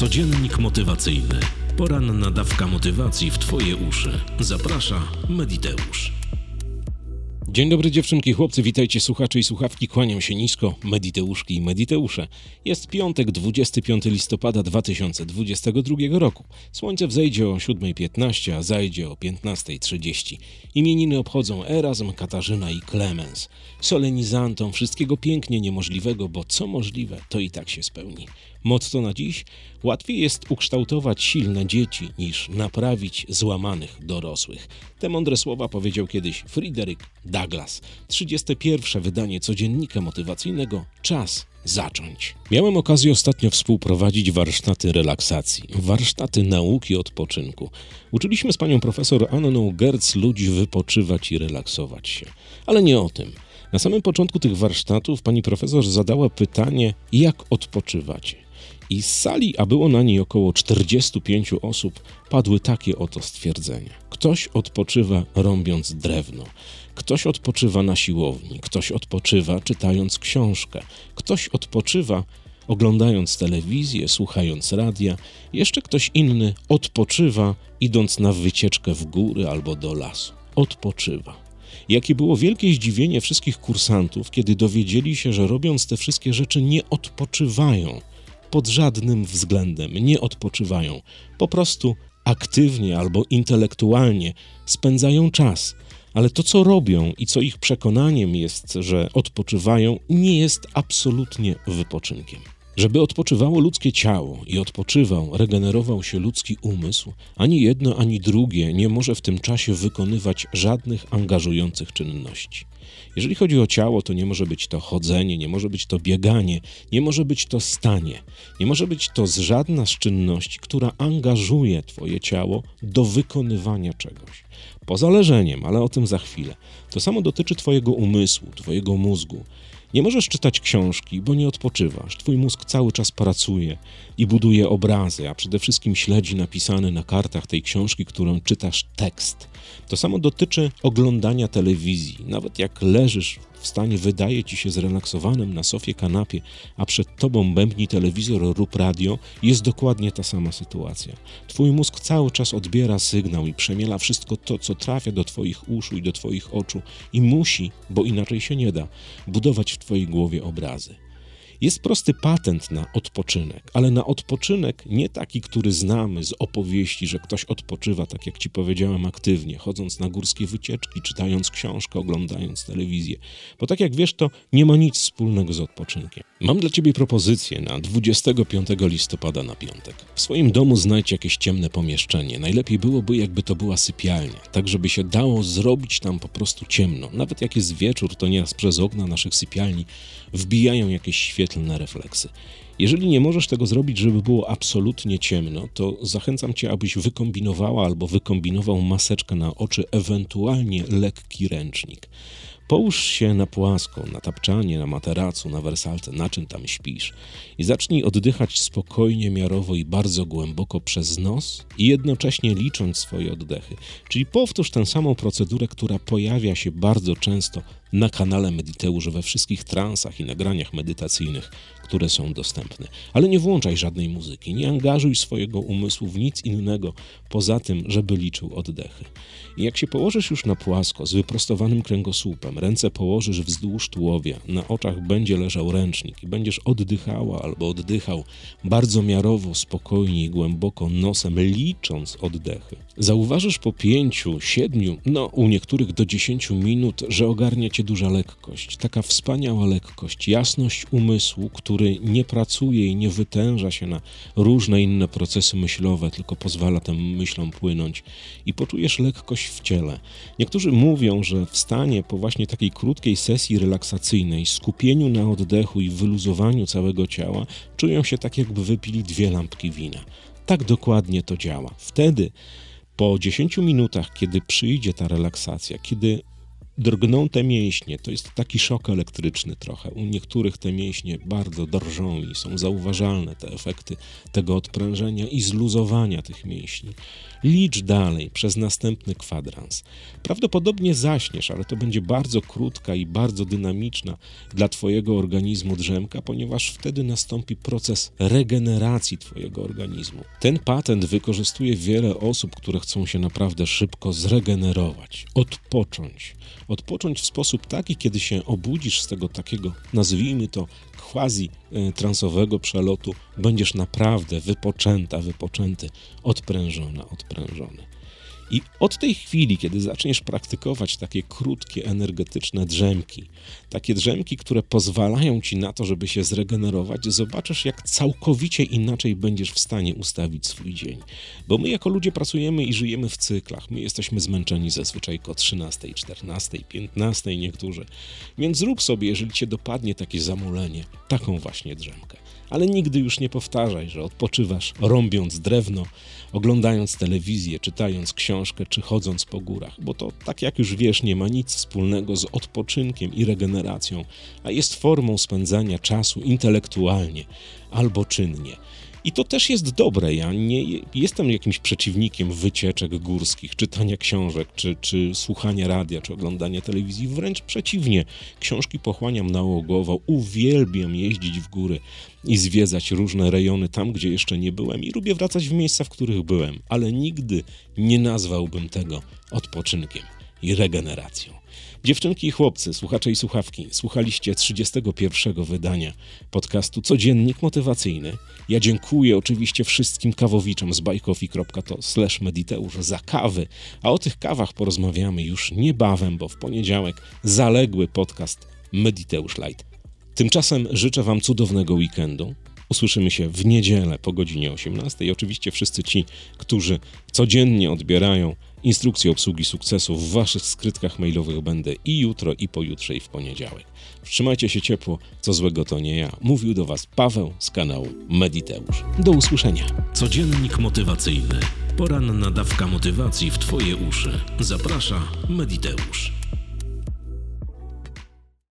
Codziennik motywacyjny. Poranna dawka motywacji w Twoje uszy. Zaprasza Mediteusz. Dzień dobry dziewczynki, chłopcy, witajcie słuchacze i słuchawki, kłaniam się nisko, mediteuszki i mediteusze. Jest piątek, 25 listopada 2022 roku. Słońce wzejdzie o 7.15, a zajdzie o 15.30. Imieniny obchodzą Erasm, Katarzyna i Klemens. Solenizantom wszystkiego pięknie niemożliwego, bo co możliwe, to i tak się spełni. Motto na dziś? Łatwiej jest ukształtować silne dzieci niż naprawić złamanych dorosłych. Te mądre słowa powiedział kiedyś Fryderyk Douglas. 31. wydanie codziennika motywacyjnego. Czas zacząć. Miałem okazję ostatnio współprowadzić warsztaty relaksacji, warsztaty nauki odpoczynku. Uczyliśmy z panią profesor Anną Gertz ludzi wypoczywać i relaksować się. Ale nie o tym. Na samym początku tych warsztatów pani profesor zadała pytanie, jak odpoczywacie i z sali, a było na niej około 45 osób, padły takie oto stwierdzenia. Ktoś odpoczywa rąbiąc drewno, ktoś odpoczywa na siłowni, ktoś odpoczywa czytając książkę, ktoś odpoczywa oglądając telewizję, słuchając radia, jeszcze ktoś inny odpoczywa idąc na wycieczkę w góry albo do lasu. Odpoczywa. Jakie było wielkie zdziwienie wszystkich kursantów, kiedy dowiedzieli się, że robiąc te wszystkie rzeczy nie odpoczywają, pod żadnym względem nie odpoczywają. Po prostu aktywnie albo intelektualnie spędzają czas, ale to, co robią i co ich przekonaniem jest, że odpoczywają, nie jest absolutnie wypoczynkiem. Żeby odpoczywało ludzkie ciało i odpoczywał, regenerował się ludzki umysł, ani jedno, ani drugie nie może w tym czasie wykonywać żadnych angażujących czynności. Jeżeli chodzi o ciało, to nie może być to chodzenie, nie może być to bieganie, nie może być to stanie, nie może być to żadna z czynności, która angażuje Twoje ciało do wykonywania czegoś. Poza leżeniem, ale o tym za chwilę. To samo dotyczy Twojego umysłu, Twojego mózgu. Nie możesz czytać książki, bo nie odpoczywasz. Twój mózg cały czas pracuje i buduje obrazy, a przede wszystkim śledzi napisany na kartach tej książki, którą czytasz tekst. To samo dotyczy oglądania telewizji. Nawet jak leżysz w stanie wydaje ci się zrelaksowanym na sofie kanapie, a przed tobą bębni telewizor lub radio, jest dokładnie ta sama sytuacja. Twój mózg cały czas odbiera sygnał i przemiela wszystko to, co trafia do twoich uszu i do twoich oczu i musi, bo inaczej się nie da, budować w twojej głowie obrazy. Jest prosty patent na odpoczynek, ale na odpoczynek nie taki, który znamy z opowieści, że ktoś odpoczywa, tak jak ci powiedziałem, aktywnie, chodząc na górskie wycieczki, czytając książkę, oglądając telewizję. Bo tak jak wiesz, to nie ma nic wspólnego z odpoczynkiem. Mam dla ciebie propozycję na 25 listopada na piątek. W swoim domu znajdź jakieś ciemne pomieszczenie. Najlepiej byłoby, jakby to była sypialnia, tak żeby się dało zrobić tam po prostu ciemno. Nawet jak jest wieczór, to nieraz przez okna naszych sypialni wbijają jakieś świetlne refleksy. Jeżeli nie możesz tego zrobić, żeby było absolutnie ciemno, to zachęcam cię, abyś wykombinowała albo wykombinował maseczkę na oczy, ewentualnie lekki ręcznik. Połóż się na płasko, na tapczanie, na materacu, na wersalce, na czym tam śpisz i zacznij oddychać spokojnie, miarowo i bardzo głęboko przez nos i jednocześnie licząc swoje oddechy. Czyli powtórz tę samą procedurę, która pojawia się bardzo często na kanale Mediteusz we wszystkich transach i nagraniach medytacyjnych, które są dostępne. Ale nie włączaj żadnej muzyki, nie angażuj swojego umysłu w nic innego poza tym, żeby liczył oddechy. I jak się położysz już na płasko, z wyprostowanym kręgosłupem, ręce położysz wzdłuż tułowia, na oczach będzie leżał ręcznik i będziesz oddychała albo oddychał bardzo miarowo, spokojnie i głęboko nosem, licząc oddechy. Zauważysz po pięciu, siedmiu, no u niektórych do dziesięciu minut, że ogarnia cię duża lekkość, taka wspaniała lekkość, jasność umysłu, który nie pracuje i nie wytęża się na różne inne procesy myślowe, tylko pozwala tym myślom płynąć i poczujesz lekkość w ciele. Niektórzy mówią, że w stanie po właśnie takiej krótkiej sesji relaksacyjnej, skupieniu na oddechu i wyluzowaniu całego ciała, czują się tak, jakby wypili dwie lampki wina. Tak dokładnie to działa. Wtedy, po 10 minutach, kiedy przyjdzie ta relaksacja, kiedy drgną te mięśnie, to jest taki szok elektryczny trochę. U niektórych te mięśnie bardzo drżą i są zauważalne te efekty tego odprężenia i zluzowania tych mięśni. Licz dalej przez następny kwadrans. Prawdopodobnie zaśniesz, ale to będzie bardzo krótka i bardzo dynamiczna dla Twojego organizmu drzemka, ponieważ wtedy nastąpi proces regeneracji Twojego organizmu. Ten patent wykorzystuje wiele osób, które chcą się naprawdę szybko zregenerować, odpocząć. Odpocząć w sposób taki, kiedy się obudzisz z tego takiego, nazwijmy to, quasi e, transowego przelotu, będziesz naprawdę wypoczęta, wypoczęty, odprężona, odprężony. I od tej chwili, kiedy zaczniesz praktykować takie krótkie, energetyczne drzemki, takie drzemki, które pozwalają ci na to, żeby się zregenerować, zobaczysz, jak całkowicie inaczej będziesz w stanie ustawić swój dzień. Bo my, jako ludzie, pracujemy i żyjemy w cyklach. My jesteśmy zmęczeni zazwyczaj ko 13, 14, 15 niektórzy. Więc zrób sobie, jeżeli cię dopadnie takie zamulenie, taką właśnie drzemkę ale nigdy już nie powtarzaj, że odpoczywasz rąbiąc drewno, oglądając telewizję, czytając książkę czy chodząc po górach, bo to, tak jak już wiesz, nie ma nic wspólnego z odpoczynkiem i regeneracją, a jest formą spędzania czasu intelektualnie albo czynnie. I to też jest dobre. Ja nie jestem jakimś przeciwnikiem wycieczek górskich, czytania książek, czy, czy słuchania radia, czy oglądania telewizji. Wręcz przeciwnie. Książki pochłaniam nałogowo. Uwielbiam jeździć w góry i zwiedzać różne rejony tam, gdzie jeszcze nie byłem. I lubię wracać w miejsca, w których byłem. Ale nigdy nie nazwałbym tego odpoczynkiem i regeneracją. Dziewczynki i chłopcy, słuchacze i słuchawki, słuchaliście 31 wydania podcastu Codziennik Motywacyjny. Ja dziękuję oczywiście wszystkim kawowiczom z bajkofi.to slash mediteusz za kawy, a o tych kawach porozmawiamy już niebawem, bo w poniedziałek zaległy podcast Mediteusz Light. Tymczasem życzę Wam cudownego weekendu. Usłyszymy się w niedzielę po godzinie 18. I oczywiście wszyscy ci, którzy codziennie odbierają instrukcje obsługi sukcesu w Waszych skrytkach mailowych będę i jutro, i pojutrze, i w poniedziałek. Trzymajcie się ciepło, co złego to nie ja. Mówił do Was Paweł z kanału Mediteusz. Do usłyszenia. Codziennik motywacyjny. Poranna dawka motywacji w Twoje uszy. Zaprasza Mediteusz.